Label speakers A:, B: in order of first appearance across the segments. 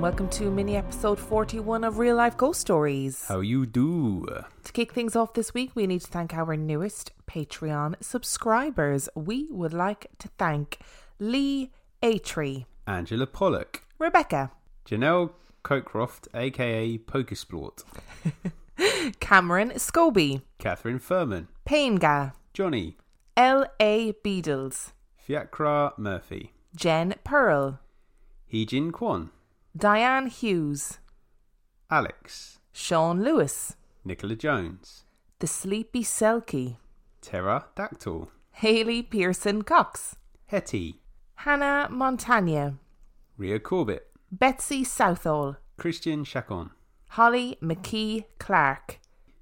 A: and welcome to mini episode 41 of Real Life Ghost Stories.
B: How you do?
A: To kick things off this week, we need to thank our newest Patreon subscribers. We would like to thank Lee Atry,
B: Angela Pollock,
A: Rebecca,
B: Janelle Cokecroft, aka Pokesplort,
A: Cameron Scobie,
B: Catherine Furman,
A: Painga,
B: Johnny,
A: L.A. Beadles,
B: Fiacra Murphy,
A: Jen Pearl,
B: Heejin Kwan,
A: Diane Hughes,
B: Alex,
A: Sean Lewis,
B: Nicola Jones,
A: The Sleepy Selkie,
B: Terra Dactyl,
A: Haley Pearson Cox,
B: Hetty,
A: Hannah Montagna,
B: Ria Corbett,
A: Betsy Southall,
B: Christian Chacon,
A: Holly McKee Clark.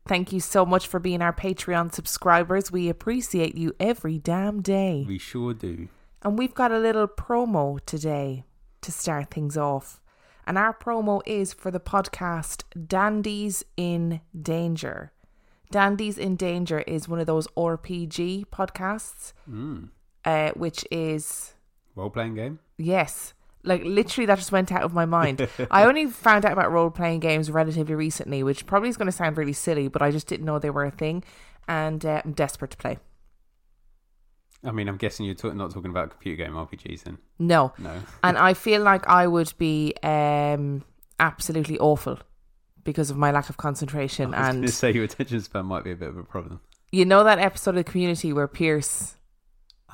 A: Thank you so much for being our Patreon subscribers. We appreciate you every damn day.
B: we sure do.
A: And we've got a little promo today to start things off. And our promo is for the podcast Dandies in Danger. Dandies in Danger is one of those RPG podcasts,
B: Mm.
A: uh, which is
B: Role playing game?
A: Yes. Like literally that just went out of my mind. I only found out about role playing games relatively recently, which probably is going to sound really silly, but I just didn't know they were a thing and uh, I'm desperate to play.
B: I mean, I'm guessing you're not talking about computer game RPGs then.
A: No.
B: No.
A: And I feel like I would be um absolutely awful because of my lack of concentration
B: I was
A: and
B: say your attention span might be a bit of a problem.
A: you know that episode of the community where Pierce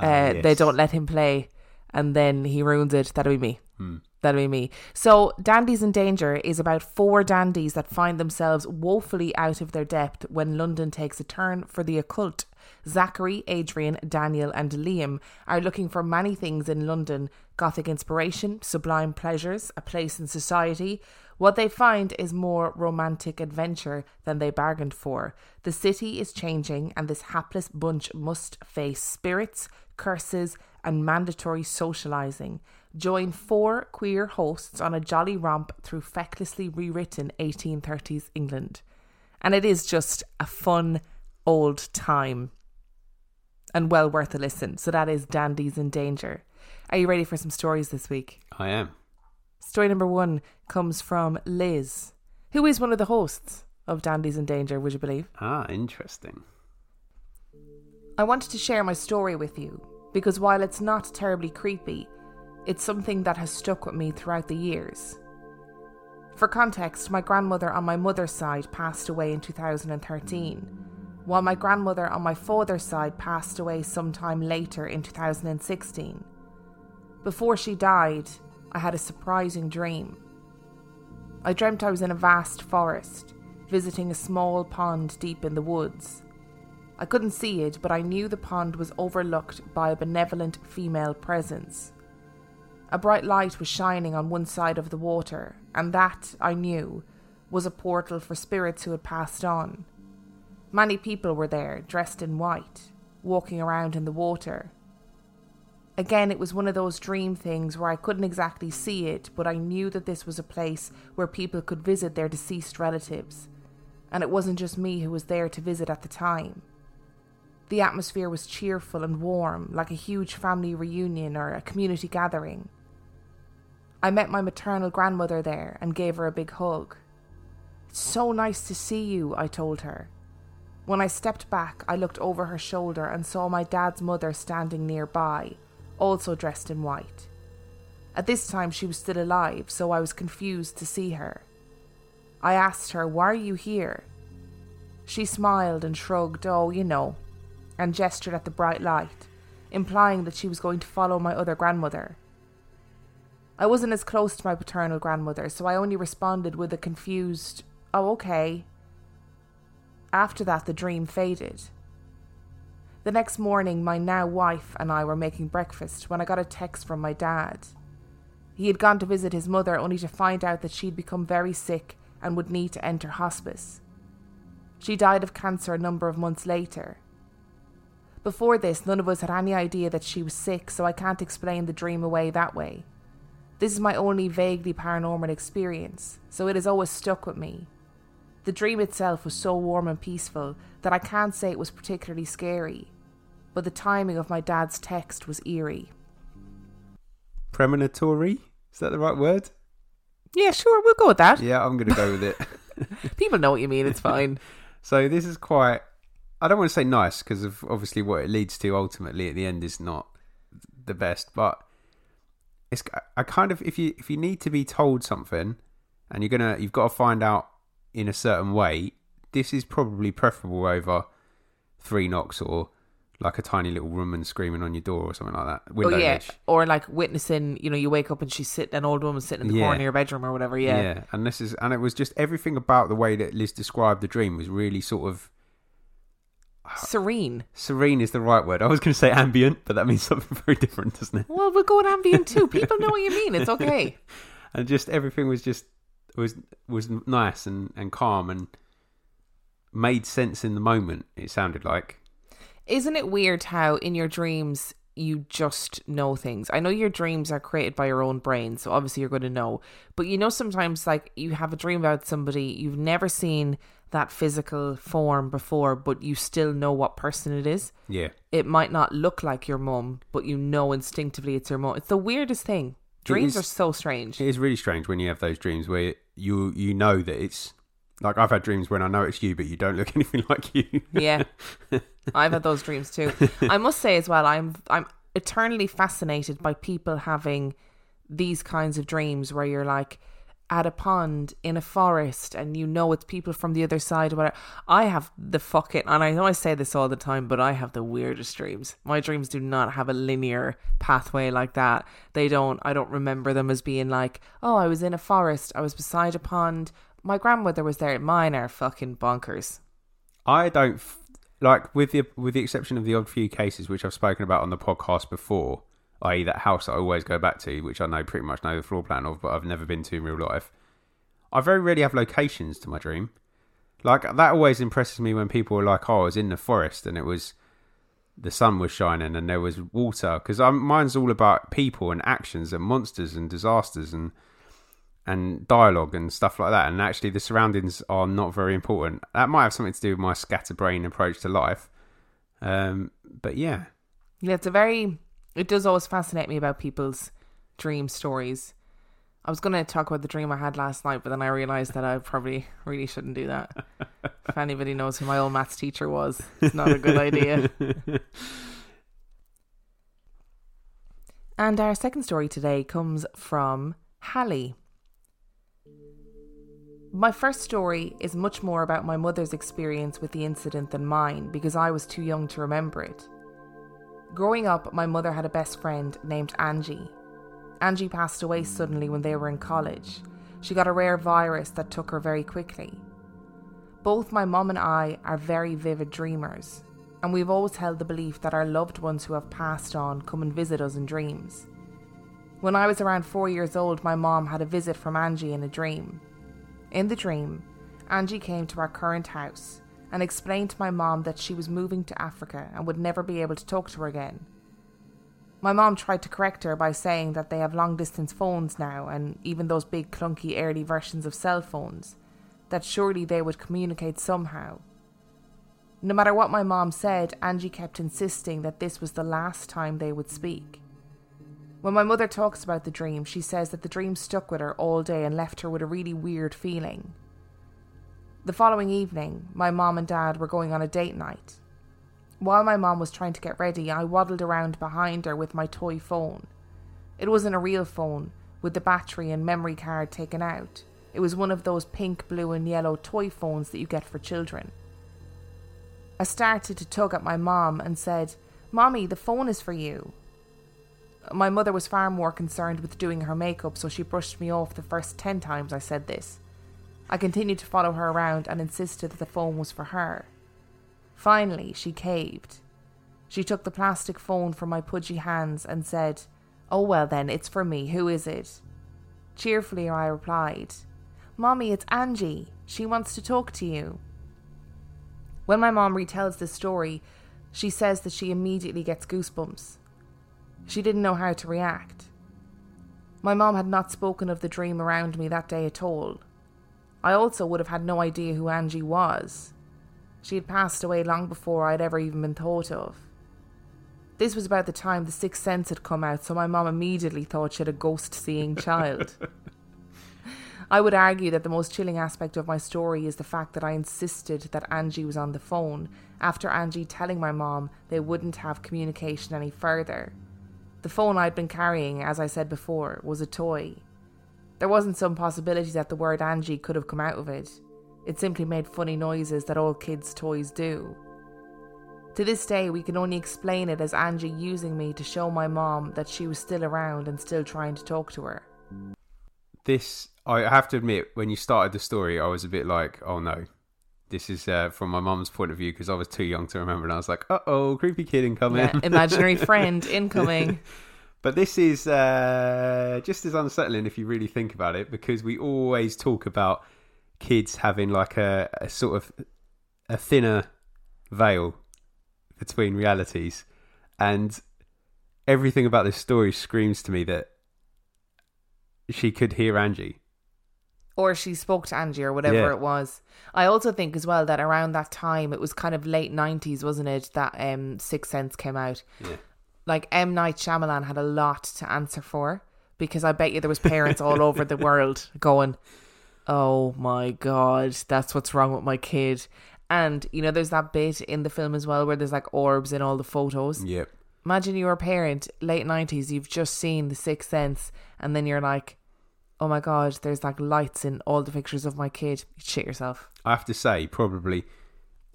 A: uh,
B: Ah,
A: they don't let him play and then he ruins it that'll be me
B: Hmm.
A: that'll be me so dandies in danger is about four dandies that find themselves woefully out of their depth when london takes a turn for the occult zachary adrian daniel and liam are looking for many things in london gothic inspiration sublime pleasures a place in society what they find is more romantic adventure than they bargained for. The city is changing, and this hapless bunch must face spirits, curses, and mandatory socializing. Join four queer hosts on a jolly romp through fecklessly rewritten 1830s England. And it is just a fun old time and well worth a listen. So that is Dandies in Danger. Are you ready for some stories this week?
B: I am.
A: Story number one comes from Liz, who is one of the hosts of Dandies in Danger, would you believe?
B: Ah, interesting.
A: I wanted to share my story with you because while it's not terribly creepy, it's something that has stuck with me throughout the years. For context, my grandmother on my mother's side passed away in 2013, while my grandmother on my father's side passed away sometime later in 2016. Before she died, I had a surprising dream. I dreamt I was in a vast forest, visiting a small pond deep in the woods. I couldn't see it, but I knew the pond was overlooked by a benevolent female presence. A bright light was shining on one side of the water, and that, I knew, was a portal for spirits who had passed on. Many people were there, dressed in white, walking around in the water. Again, it was one of those dream things where I couldn't exactly see it, but I knew that this was a place where people could visit their deceased relatives. And it wasn't just me who was there to visit at the time. The atmosphere was cheerful and warm, like a huge family reunion or a community gathering. I met my maternal grandmother there and gave her a big hug. It's so nice to see you, I told her. When I stepped back, I looked over her shoulder and saw my dad's mother standing nearby, also dressed in white. At this time, she was still alive, so I was confused to see her. I asked her, Why are you here? She smiled and shrugged, Oh, you know, and gestured at the bright light, implying that she was going to follow my other grandmother. I wasn't as close to my paternal grandmother, so I only responded with a confused, Oh, okay. After that, the dream faded. The next morning, my now wife and I were making breakfast when I got a text from my dad. He had gone to visit his mother only to find out that she'd become very sick and would need to enter hospice. She died of cancer a number of months later. Before this, none of us had any idea that she was sick, so I can't explain the dream away that way. This is my only vaguely paranormal experience, so it has always stuck with me. The dream itself was so warm and peaceful that I can't say it was particularly scary, but the timing of my dad's text was eerie.
B: Premonitory? Is that the right word?
A: Yeah, sure, we'll go with that.
B: Yeah, I'm going to go with it.
A: People know what you mean. It's fine.
B: so this is quite. I don't want to say nice because of obviously what it leads to ultimately at the end is not the best, but it's I kind of if you if you need to be told something and you're gonna you've got to find out in a certain way, this is probably preferable over three knocks or like a tiny little woman screaming on your door or something like that. Oh, Window
A: oh yeah,
B: ledge.
A: or like witnessing. You know, you wake up and she's sitting, an old woman sitting in the
B: Yeah.
A: corner of your bedroom or whatever. Yeah.
B: yeah, and this is and it was just everything about the way that Liz described the dream was really sort of uh,
A: serene.
B: serene is the right word. I was going to say ambient, but that means something very different, doesn't it?
A: Well, we're going ambient too. People know what you mean. It's okay.
B: and just everything was just was was nice and and calm and made sense in the moment. It sounded like
A: Isn't it weird how in your dreams you just know things? I know your dreams are created by your own brain, so obviously you're going to know. But you know, sometimes like you have a dream about somebody you've never seen that physical form before, but you still know what person it is.
B: yeah,
A: It might not look like your mum, but you know instinctively it's your mum. It's the weirdest thing. Dreams
B: is-
A: are so strange.
B: it is really strange when you have those dreams where you you know that it's like I've had dreams when I know it's you, but you don't look anything like you.
A: Yeah. I've had those dreams too. I must say as well, I'm I'm eternally fascinated by people having these kinds of dreams where you're like at a pond in a forest and you know it's people from the other side whatever. I have the fucking and I know I say this all the time, but I have the weirdest dreams. My dreams do not have a linear pathway like that. They don't I don't remember them as being like, oh, I was in a forest, I was beside a pond, my grandmother was there. Mine are fucking bonkers.
B: I don't like with the with the exception of the odd few cases which I've spoken about on the podcast before, i.e. that house that I always go back to, which I know pretty much know the floor plan of, but I've never been to in real life. I very rarely have locations to my dream. Like that always impresses me when people are like, "Oh, I was in the forest and it was the sun was shining and there was water." Because mine's all about people and actions and monsters and disasters and and dialogue and stuff like that. And actually, the surroundings are not very important. That might have something to do with my scatterbrain approach to life. Um, but yeah,
A: Yeah, it's a very. It does always fascinate me about people's dream stories. I was going to talk about the dream I had last night, but then I realised that I probably really shouldn't do that. if anybody knows who my old maths teacher was, it's not a good idea. And our second story today comes from Hallie. My first story is much more about my mother's experience with the incident than mine because I was too young to remember it. Growing up, my mother had a best friend named Angie. Angie passed away suddenly when they were in college. She got a rare virus that took her very quickly. Both my mum and I are very vivid dreamers, and we've always held the belief that our loved ones who have passed on come and visit us in dreams. When I was around four years old, my mom had a visit from Angie in a dream. In the dream, Angie came to our current house and explained to my mom that she was moving to Africa and would never be able to talk to her again. My mom tried to correct her by saying that they have long distance phones now and even those big clunky early versions of cell phones, that surely they would communicate somehow. No matter what my mom said, Angie kept insisting that this was the last time they would speak. When my mother talks about the dream, she says that the dream stuck with her all day and left her with a really weird feeling. The following evening, my mom and dad were going on a date night. While my mom was trying to get ready, I waddled around behind her with my toy phone. It wasn't a real phone, with the battery and memory card taken out. It was one of those pink, blue, and yellow toy phones that you get for children. I started to tug at my mom and said, Mommy, the phone is for you. My mother was far more concerned with doing her makeup, so she brushed me off the first ten times I said this. I continued to follow her around and insisted that the phone was for her. Finally, she caved. She took the plastic phone from my pudgy hands and said, Oh, well, then, it's for me. Who is it? Cheerfully, I replied, Mommy, it's Angie. She wants to talk to you. When my mom retells this story, she says that she immediately gets goosebumps. She didn't know how to react. My mom had not spoken of the dream around me that day at all. I also would have had no idea who Angie was. She had passed away long before I had ever even been thought of. This was about the time The Sixth Sense had come out, so my mom immediately thought she had a ghost seeing child. I would argue that the most chilling aspect of my story is the fact that I insisted that Angie was on the phone after Angie telling my mom they wouldn't have communication any further. The phone I'd been carrying, as I said before, was a toy. There wasn't some possibility that the word Angie could have come out of it. It simply made funny noises that all kids' toys do. To this day, we can only explain it as Angie using me to show my mom that she was still around and still trying to talk to her.
B: This, I have to admit, when you started the story, I was a bit like, oh no. This is uh, from my mom's point of view because I was too young to remember, and I was like, "Uh oh, creepy kid incoming."
A: Yeah, imaginary friend incoming.
B: But this is uh, just as unsettling if you really think about it, because we always talk about kids having like a, a sort of a thinner veil between realities, and everything about this story screams to me that she could hear Angie.
A: or she spoke to Angie or whatever
B: Yeah.
A: it was. I also think as well that around that time it was kind of late nineties, wasn't it? That um Sixth Sense came out.
B: Yeah.
A: Like M Night Shyamalan had a lot to answer for because I bet you there was parents all over the world going, "Oh my god, that's what's wrong with my kid." And you know, there's that bit in the film as well where there's like orbs in all the photos.
B: Yep.
A: Imagine you're a parent, late nineties, you've just seen The Sixth Sense, and then you're like, "Oh my god, there's like lights in all the pictures of my kid." You shit yourself.
B: I have to say, probably,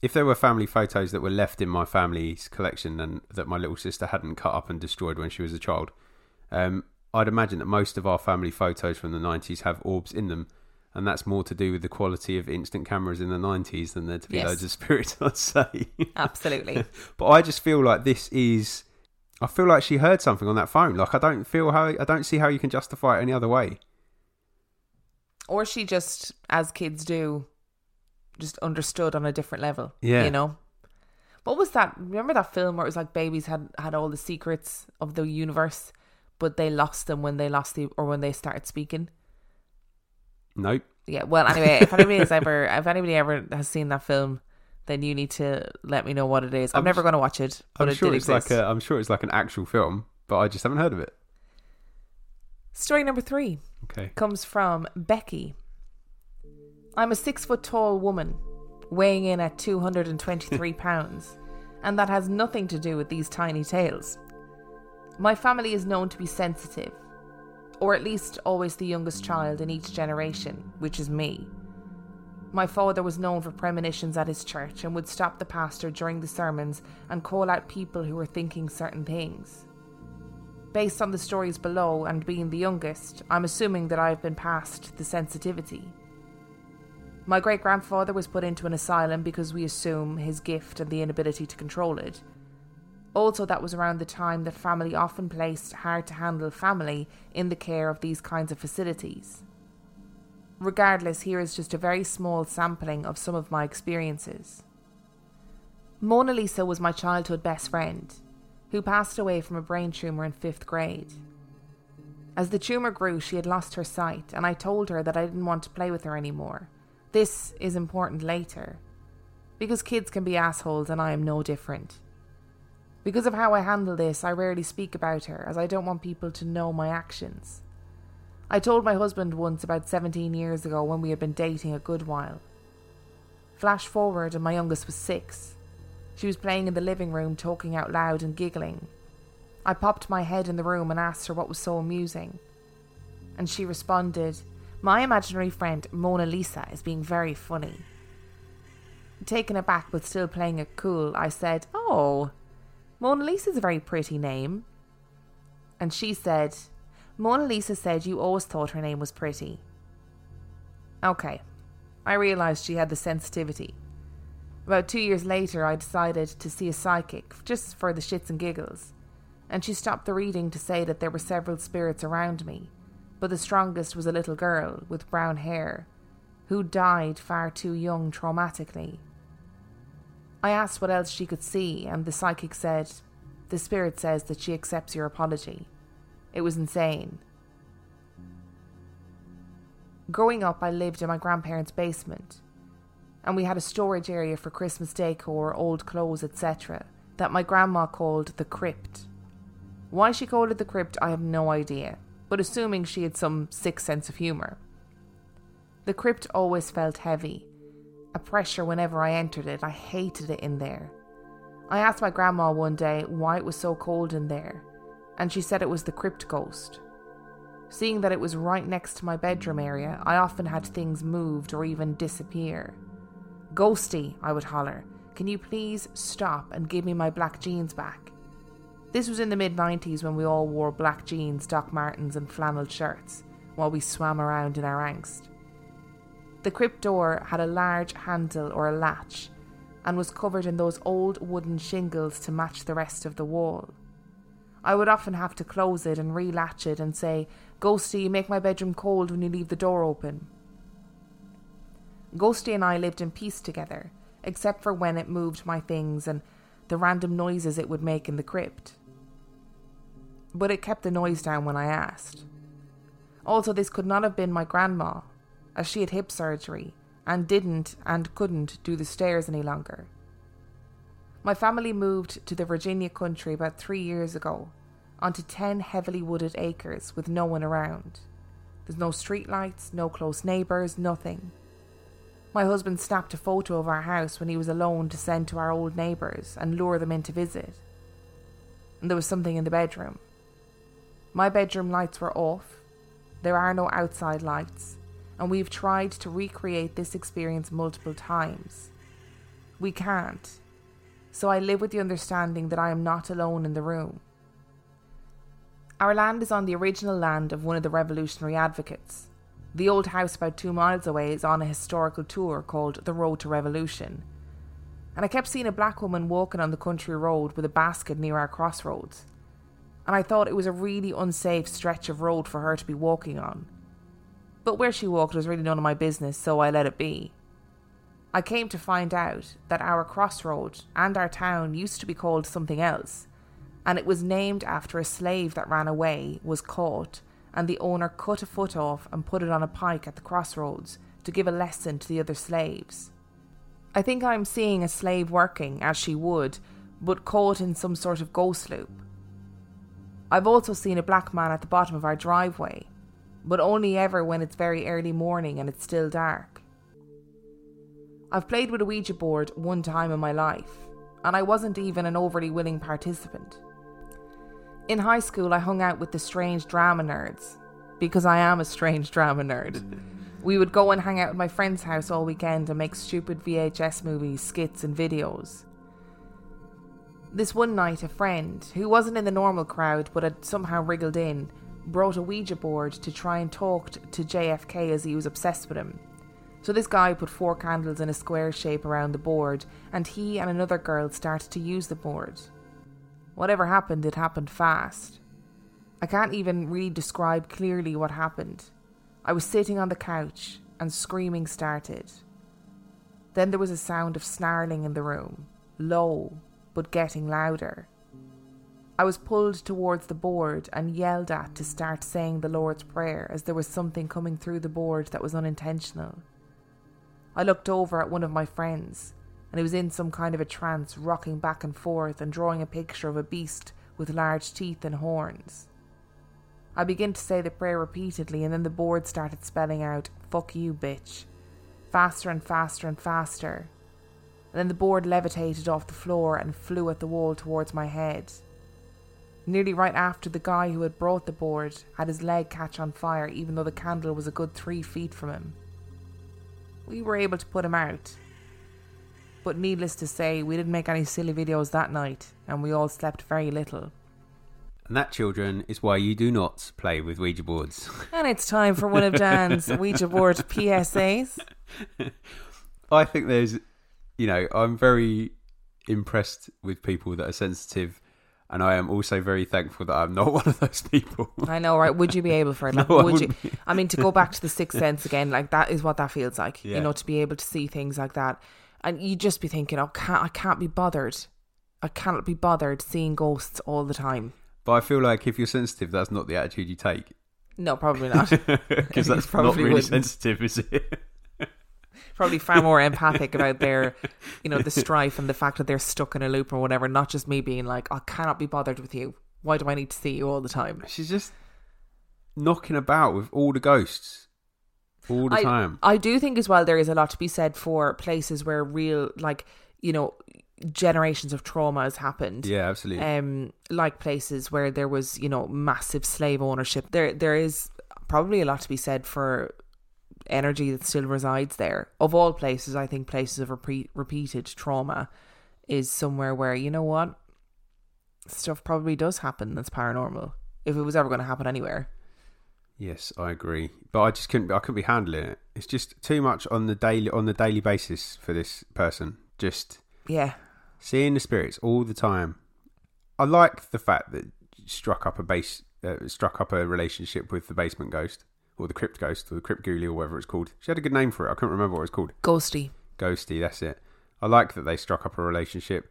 B: if there were family photos that were left in my family's collection and that my little sister hadn't cut up and destroyed when she was a child, um, I'd imagine that most of our family photos from the 90s have orbs in them. And that's more to do with the quality of instant cameras in the 90s than there to be
A: Yes.
B: loads of spirits, I'd say.
A: Absolutely.
B: but I just feel like this is. I feel like she heard something on that phone. Like I don't feel how I don't see how you can justify it any other way.
A: or she just, as kids do, just understood on a different level.
B: Yeah.
A: You know? What was that? Remember that film where it was like babies had, had all the secrets of the universe, but they lost them when they lost the, or when they started speaking?
B: Nope.
A: Yeah. Well, anyway, if anybody has ever, if anybody ever has seen that film, then you need to let me know what it is. I'm,
B: I'm
A: never going to watch it, but
B: I'm
A: it
B: sure it's
A: exist.
B: like a, I'm sure it's like an actual film, but I just haven't heard of it.
A: Story number three.
B: Okay.
A: comes from Becky. I'm a six foot tall woman, weighing in at 223 pounds, and that has nothing to do with these tiny tales. My family is known to be sensitive, or at least always the youngest child in each generation, which is me. My father was known for premonitions at his church and would stop the pastor during the sermons and call out people who were thinking certain things. Based on the stories below and being the youngest, I'm assuming that I've been passed the sensitivity. My great grandfather was put into an asylum because we assume his gift and the inability to control it. Also, that was around the time that family often placed hard to handle family in the care of these kinds of facilities. Regardless, here is just a very small sampling of some of my experiences. Mona Lisa was my childhood best friend who passed away from a brain tumour in fifth grade. As the tumour grew, she had lost her sight, and I told her that I didn't want to play with her anymore. This is important later. Because kids can be assholes, and I am no different. Because of how I handle this, I rarely speak about her, as I don't want people to know my actions. I told my husband once about 17 years ago when we had been dating a good while. Flash forward, and my youngest was six. She was playing in the living room, talking out loud and giggling. I popped my head in the room and asked her what was so amusing. And she responded, My imaginary friend Mona Lisa is being very funny. Taken aback but still playing it cool, I said, Oh, Mona Lisa's a very pretty name. And she said, Mona Lisa said you always thought her name was pretty. Okay, I realised she had the sensitivity. About two years later, I decided to see a psychic, just for the shits and giggles. And she stopped the reading to say that there were several spirits around me, but the strongest was a little girl with brown hair, who died far too young traumatically. I asked what else she could see, and the psychic said, The spirit says that she accepts your apology. It was insane. Growing up, I lived in my grandparents' basement and we had a storage area for Christmas decor, old clothes, etc., that my grandma called the crypt. Why she called it the crypt, I have no idea, but assuming she had some sick sense of humour. The crypt always felt heavy, a pressure whenever I entered it. I hated it in there. I asked my grandma one day why it was so cold in there, and she said it was the crypt ghost. Seeing that it was right next to my bedroom area, I often had things moved or even disappear. Ghosty, I would holler, can you please stop and give me my black jeans back? This was in the mid 90s when we all wore black jeans, Doc Martens, and flannel shirts while we swam around in our angst. The crypt door had a large handle or a latch and was covered in those old wooden shingles to match the rest of the wall. I would often have to close it and relatch it and say, Ghosty, make my bedroom cold when you leave the door open. Ghosty and I lived in peace together, except for when it moved my things and the random noises it would make in the crypt. But it kept the noise down when I asked. Also, this could not have been my grandma, as she had hip surgery and didn't and couldn't do the stairs any longer. My family moved to the Virginia country about three years ago, onto 10 heavily wooded acres with no one around. There's no streetlights, no close neighbours, nothing. My husband snapped a photo of our house when he was alone to send to our old neighbours and lure them in to visit. And there was something in the bedroom. My bedroom lights were off. There are no outside lights, and we've tried to recreate this experience multiple times. We can't. So I live with the understanding that I am not alone in the room. Our land is on the original land of one of the revolutionary advocates. The old house about two miles away is on a historical tour called The Road to Revolution. And I kept seeing a black woman walking on the country road with a basket near our crossroads. And I thought it was a really unsafe stretch of road for her to be walking on. But where she walked was really none of my business, so I let it be. I came to find out that our crossroad and our town used to be called something else, and it was named after a slave that ran away, was caught, and the owner cut a foot off and put it on a pike at the crossroads to give a lesson to the other slaves. I think I'm seeing a slave working as she would, but caught in some sort of ghost loop. I've also seen a black man at the bottom of our driveway, but only ever when it's very early morning and it's still dark. I've played with a Ouija board one time in my life, and I wasn't even an overly willing participant. In high school, I hung out with the strange drama nerds, because I am a strange drama nerd. We would go and hang out at my friend's house all weekend and make stupid VHS movies, skits, and videos. This one night, a friend, who wasn't in the normal crowd but had somehow wriggled in, brought a Ouija board to try and talk to JFK as he was obsessed with him. So this guy put four candles in a square shape around the board, and he and another girl started to use the board. Whatever happened, it happened fast. I can't even really describe clearly what happened. I was sitting on the couch, and screaming started. Then there was a sound of snarling in the room, low, but getting louder. I was pulled towards the board and yelled at to start saying the Lord's Prayer as there was something coming through the board that was unintentional. I looked over at one of my friends, and he was in some kind of a trance, rocking back and forth and drawing a picture of a beast with large teeth and horns. I began to say the prayer repeatedly, and then the board started spelling out, Fuck you, bitch. Faster and faster and faster. And then the board levitated off the floor and flew at the wall towards my head. Nearly right after the guy who had brought the board had his leg catch on fire, even though the candle was a good three feet from him. We were able to put him out. But needless to say, we didn't make any silly videos that night, and we all slept very little.
B: And that, children, is why you do not play with Ouija boards.
A: And it's time for one of Dan's Ouija board PSAs.
B: I think there's, you know, I'm very impressed with people that are sensitive and I am also very thankful that I'm not one of those people.
A: I know, right? Would you be able for it? Like,
B: No, I
A: would you?
B: be.
A: I mean, to go back to the sixth sense again, like that is what that feels like.
B: Yeah.
A: You know, to be able to see things like that, and you just be thinking, "Oh, can't I can't be bothered. I cannot be bothered seeing ghosts all the time."
B: But I feel like if you're sensitive, that's not the attitude you take.
A: No, probably not.
B: Because that's not really
A: wouldn't.
B: sensitive, is it?
A: Probably far more empathic about their, you know, the strife and the fact that they're stuck in a loop or whatever. Not just me being like, "I cannot be bothered with you. Why do I need to see you all the time?"
B: She's just knocking about with all the ghosts. all the
A: I,
B: time.
A: I do think as well there is a lot to be said for places where real like you know generations of trauma has happened.
B: Yeah, absolutely.
A: Um, like places where there was you know massive slave ownership. There there is probably a lot to be said for energy that still resides there. Of all places, I think places of repeat, repeated trauma is somewhere where you know what stuff probably does happen that's paranormal if it was ever going to happen anywhere.
B: Yes, I agree. But I just couldn't. I couldn't be handling it. It's just too much on the daily on the daily basis for this person. Just
A: Yeah,
B: seeing the spirits all the time. I like the fact that you struck up a base, uh, struck up a relationship with the basement ghost or the crypt ghost or the crypt ghoulie or whatever it's called. She had a good name for it. I couldn't remember what it's called.
A: ghosty.
B: Ghosty. That's it. I like that they struck up a relationship,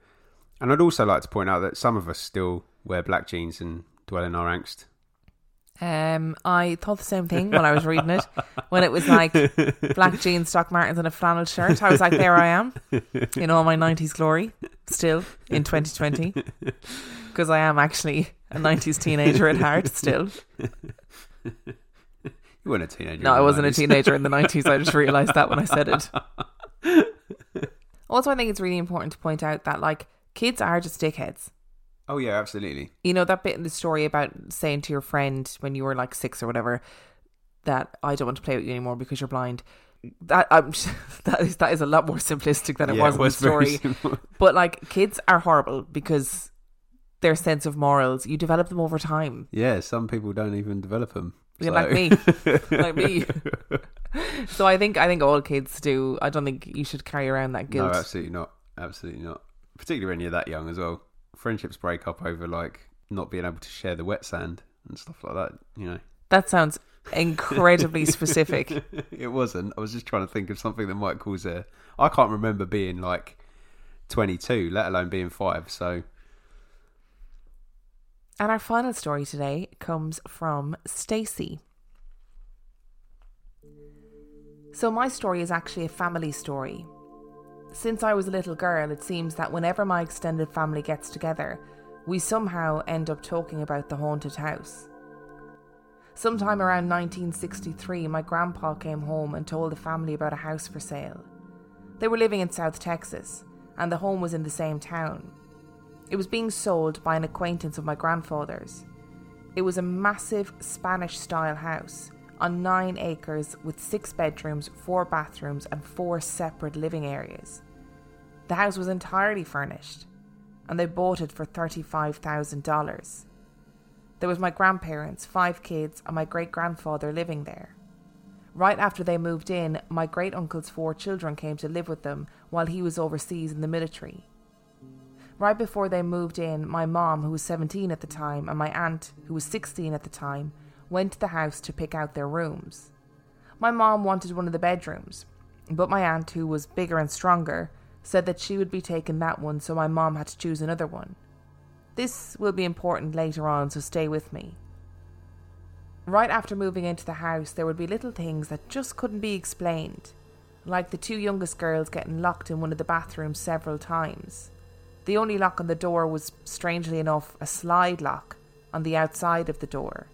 B: and I'd also like to point out that some of us still wear black jeans and dwell in our angst.
A: Um, I thought the same thing when I was reading it. When it was like black jeans, Doc Martens, and a flannel shirt, I was like, "There I am, in all my '90s glory, still in 2020." Because I am actually a '90s teenager at heart, still.
B: You weren't a teenager.
A: No,
B: in
A: I wasn't a teenager in the 90s. I just realized that when I said it. Also, I think it's really important to point out that like kids are just dickheads.
B: Oh yeah, absolutely.
A: You know that bit in the story about saying to your friend when you were like six or whatever that I don't want to play with you anymore because you're blind. That I'm, that is that is a lot more simplistic than it
B: Yeah,
A: was in the
B: was very
A: story. But like kids are horrible because their sense of morals you develop them over time.
B: yeah, some people don't even develop them.
A: Yeah,
B: so-
A: like me, like me. so I think I think all kids do. I don't think you should carry around that guilt.
B: No, absolutely not. Absolutely not. Particularly when you're that young as well. Friendships break up over like not being able to share the wet sand and stuff like that. You know.
A: that sounds incredibly specific.
B: it wasn't. I was just trying to think of something that might cause a. I can't remember being like 22, let alone being five. So
A: And our final story today comes from Stacy. So my story is actually a family story. Since I was a little girl, it seems that whenever my extended family gets together, we somehow end up talking about the haunted house. Sometime around 1963, my grandpa came home and told the family about a house for sale. They were living in South Texas, and the home was in the same town. It was being sold by an acquaintance of my grandfather's. It was a massive Spanish style house on nine acres with six bedrooms, four bathrooms, and four separate living areas. The house was entirely furnished, and they bought it for $35,000. There was my grandparents, five kids, and my great grandfather living there. Right after they moved in, my great uncle's four children came to live with them while he was overseas in the military. Right before they moved in, my mom, who was 17 at the time, and my aunt, who was 16 at the time, went to the house to pick out their rooms. My mom wanted one of the bedrooms, but my aunt, who was bigger and stronger, said that she would be taking that one, so my mom had to choose another one. This will be important later on, so stay with me. Right after moving into the house, there would be little things that just couldn't be explained, like the two youngest girls getting locked in one of the bathrooms several times. The only lock on the door was, strangely enough, a slide lock on the outside of the door.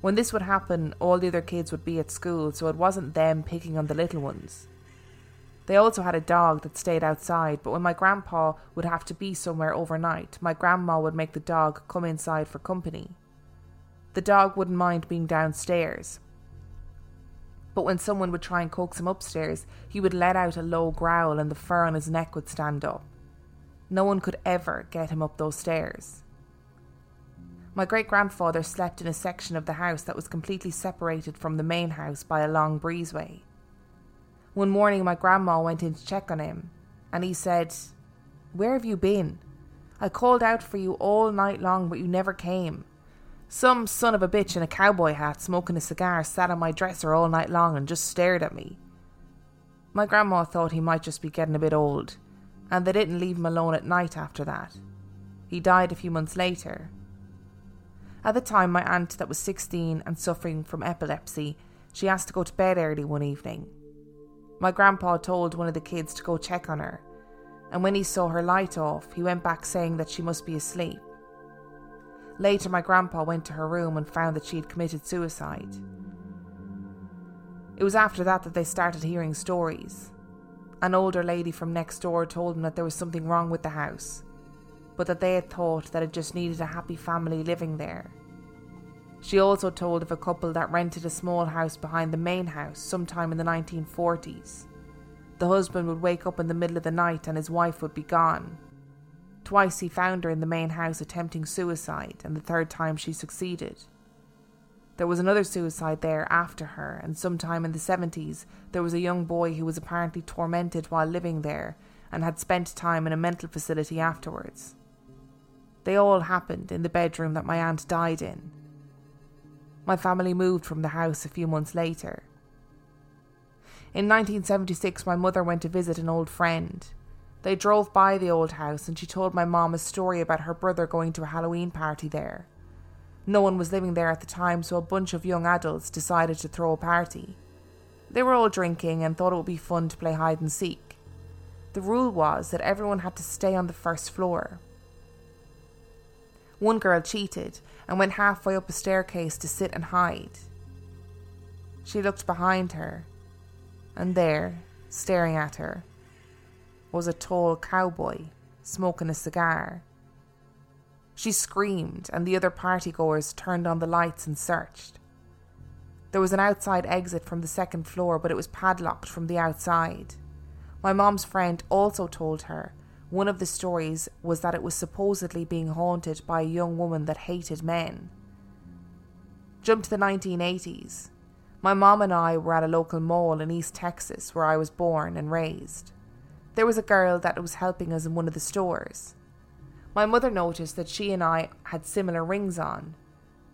A: When this would happen, all the other kids would be at school, so it wasn't them picking on the little ones. They also had a dog that stayed outside, but when my grandpa would have to be somewhere overnight, my grandma would make the dog come inside for company. The dog wouldn't mind being downstairs. But when someone would try and coax him upstairs, he would let out a low growl and the fur on his neck would stand up. No one could ever get him up those stairs. My great grandfather slept in a section of the house that was completely separated from the main house by a long breezeway. One morning, my grandma went in to check on him, and he said, Where have you been? I called out for you all night long, but you never came. Some son of a bitch in a cowboy hat smoking a cigar sat on my dresser all night long and just stared at me. My grandma thought he might just be getting a bit old, and they didn't leave him alone at night after that. He died a few months later. At the time, my aunt, that was 16 and suffering from epilepsy, she asked to go to bed early one evening. My grandpa told one of the kids to go check on her, and when he saw her light off, he went back saying that she must be asleep. Later, my grandpa went to her room and found that she had committed suicide. It was after that that they started hearing stories. An older lady from next door told them that there was something wrong with the house, but that they had thought that it just needed a happy family living there. She also told of a couple that rented a small house behind the main house sometime in the 1940s. The husband would wake up in the middle of the night and his wife would be gone. Twice he found her in the main house attempting suicide, and the third time she succeeded. There was another suicide there after her, and sometime in the 70s, there was a young boy who was apparently tormented while living there and had spent time in a mental facility afterwards. They all happened in the bedroom that my aunt died in. My family moved from the house a few months later. In 1976, my mother went to visit an old friend. They drove by the old house and she told my mom a story about her brother going to a Halloween party there. No one was living there at the time, so a bunch of young adults decided to throw a party. They were all drinking and thought it would be fun to play hide and seek. The rule was that everyone had to stay on the first floor. One girl cheated and went halfway up a staircase to sit and hide. She looked behind her, and there, staring at her, was a tall cowboy smoking a cigar. She screamed, and the other partygoers turned on the lights and searched. There was an outside exit from the second floor, but it was padlocked from the outside. My mom's friend also told her one of the stories was that it was supposedly being haunted by a young woman that hated men. Jump to the 1980s. My mom and I were at a local mall in East Texas where I was born and raised. There was a girl that was helping us in one of the stores. My mother noticed that she and I had similar rings on.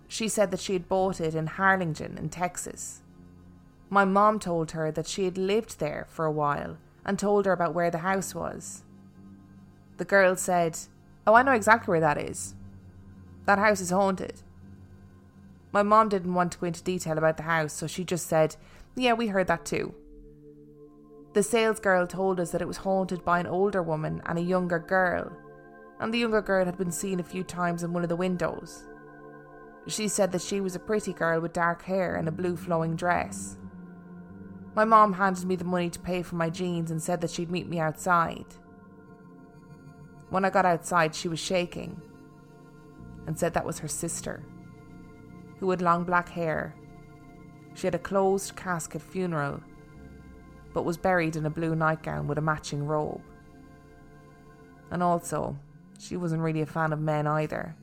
A: She said that she had bought it in Harlingen in Texas. My mom told her that she had lived there for a while and told her about where the house was. The girl said, Oh, I know exactly where that is. That house is haunted. My mom didn't want to go into detail about the house, so she just said, Yeah, we heard that too. The salesgirl told us that it was haunted by an older woman and a younger girl, and the younger girl had been seen a few times in one of the windows. She said that she was a pretty girl with dark hair and a blue flowing dress. My mom handed me the money to pay for my jeans and said that she'd meet me outside. When I got outside, she was shaking and said that was her sister, who had long black hair. She had a closed casket funeral, but was buried in a blue nightgown with a matching robe. And also, she wasn't really a fan of men either.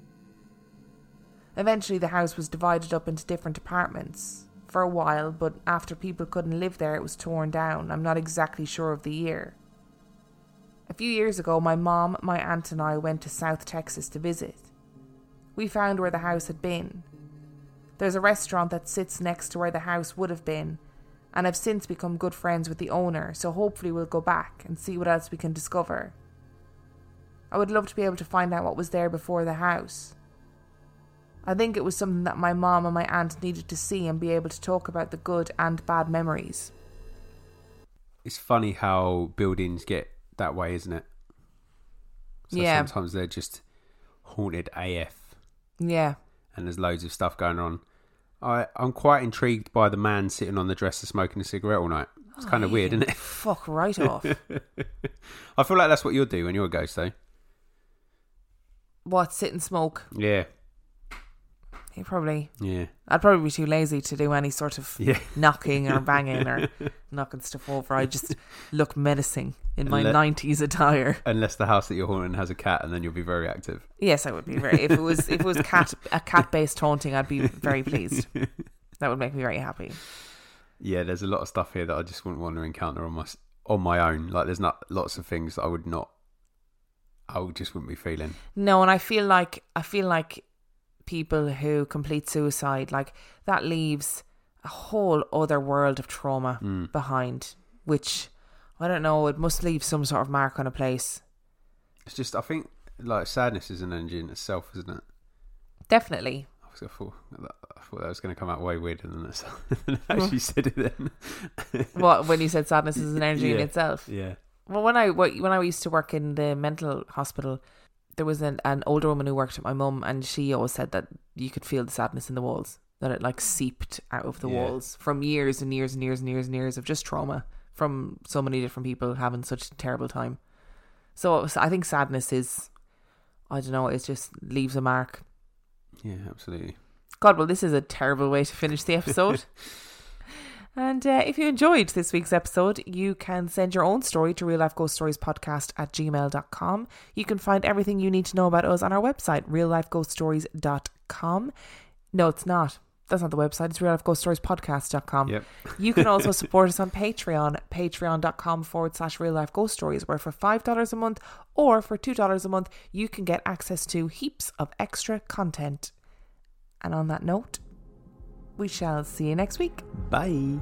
A: Eventually, the house was divided up into different apartments for a while, but after people couldn't live there, it was torn down. I'm not exactly sure of the year. A few years ago, my mom, my aunt, and I went to South Texas to visit. We found where the house had been. There's a restaurant that sits next to where the house would have been, and I've since become good friends with the owner, so hopefully we'll go back and see what else we can discover. I would love to be able to find out what was there before the house. I think it was something that my mom and my aunt needed to see and be able to talk about the good and bad memories.
B: It's funny how buildings get that way, isn't it? So
A: Yeah.
B: Sometimes they're just haunted AF,
A: Yeah.
B: and there's loads of stuff going on. I I'm quite intrigued by the man sitting on the dresser smoking a cigarette all night. It's kind of
A: Oh,
B: weird, isn't it?
A: Fuck right off.
B: I feel like that's what you'll do when you're a ghost, though.
A: What, sit and smoke?
B: Yeah,
A: He probably.
B: yeah,
A: I'd probably be too lazy to do any sort of
B: yeah.
A: knocking or banging or knocking stuff over. I just look menacing in my 90s attire.
B: Unless the house that you're haunting has a cat, and then you'll be very active.
A: Yes, I would be very. If it was if it was cat a cat based haunting, I'd be very pleased. That would make me very happy.
B: Yeah, there's a lot of stuff here that I just wouldn't want to encounter on my on my own. Like, there's not lots of things that I would not. I just wouldn't be feeling.
A: No, and I feel like I feel like people who complete suicide like that leaves a whole other world of trauma
B: Mm.
A: behind, which I don't know. It must leave some sort of mark on a place.
B: It's just I think like sadness is an energy in itself, isn't it?
A: Definitely.
B: I was- I thought, I thought that was going to come out way weirder than this. than how said it then.
A: What when you said sadness is an energy in itself.
B: Yeah.
A: Well, when I when I used to work in the mental hospital, there was an, an older woman who worked with my mum, and she always said that you could feel the sadness in the walls. that it like mm. seeped out of the
B: Yeah.
A: walls from years and years and years and years and years of just trauma from so many different people having such a terrible time. So was- I think sadness is, I don't know, it just leaves a mark.
B: Yeah, absolutely.
A: God, well, this is a terrible way to finish the episode. and uh, if you enjoyed this week's episode, you can send your own story to real life ghost stories podcast at gmail.com. You can find everything you need to know about us on our website, reallifeghoststories.com. No, it's not. That's not the website. It's reallifeghoststoriespodcast.com.
B: Yep.
A: You can also support us on Patreon, patreon.com forward slash real life ghost stories, where for $5 a month or for $2 a month, you can get access to heaps of extra content. And on that note, we shall see you next week.
B: Bye.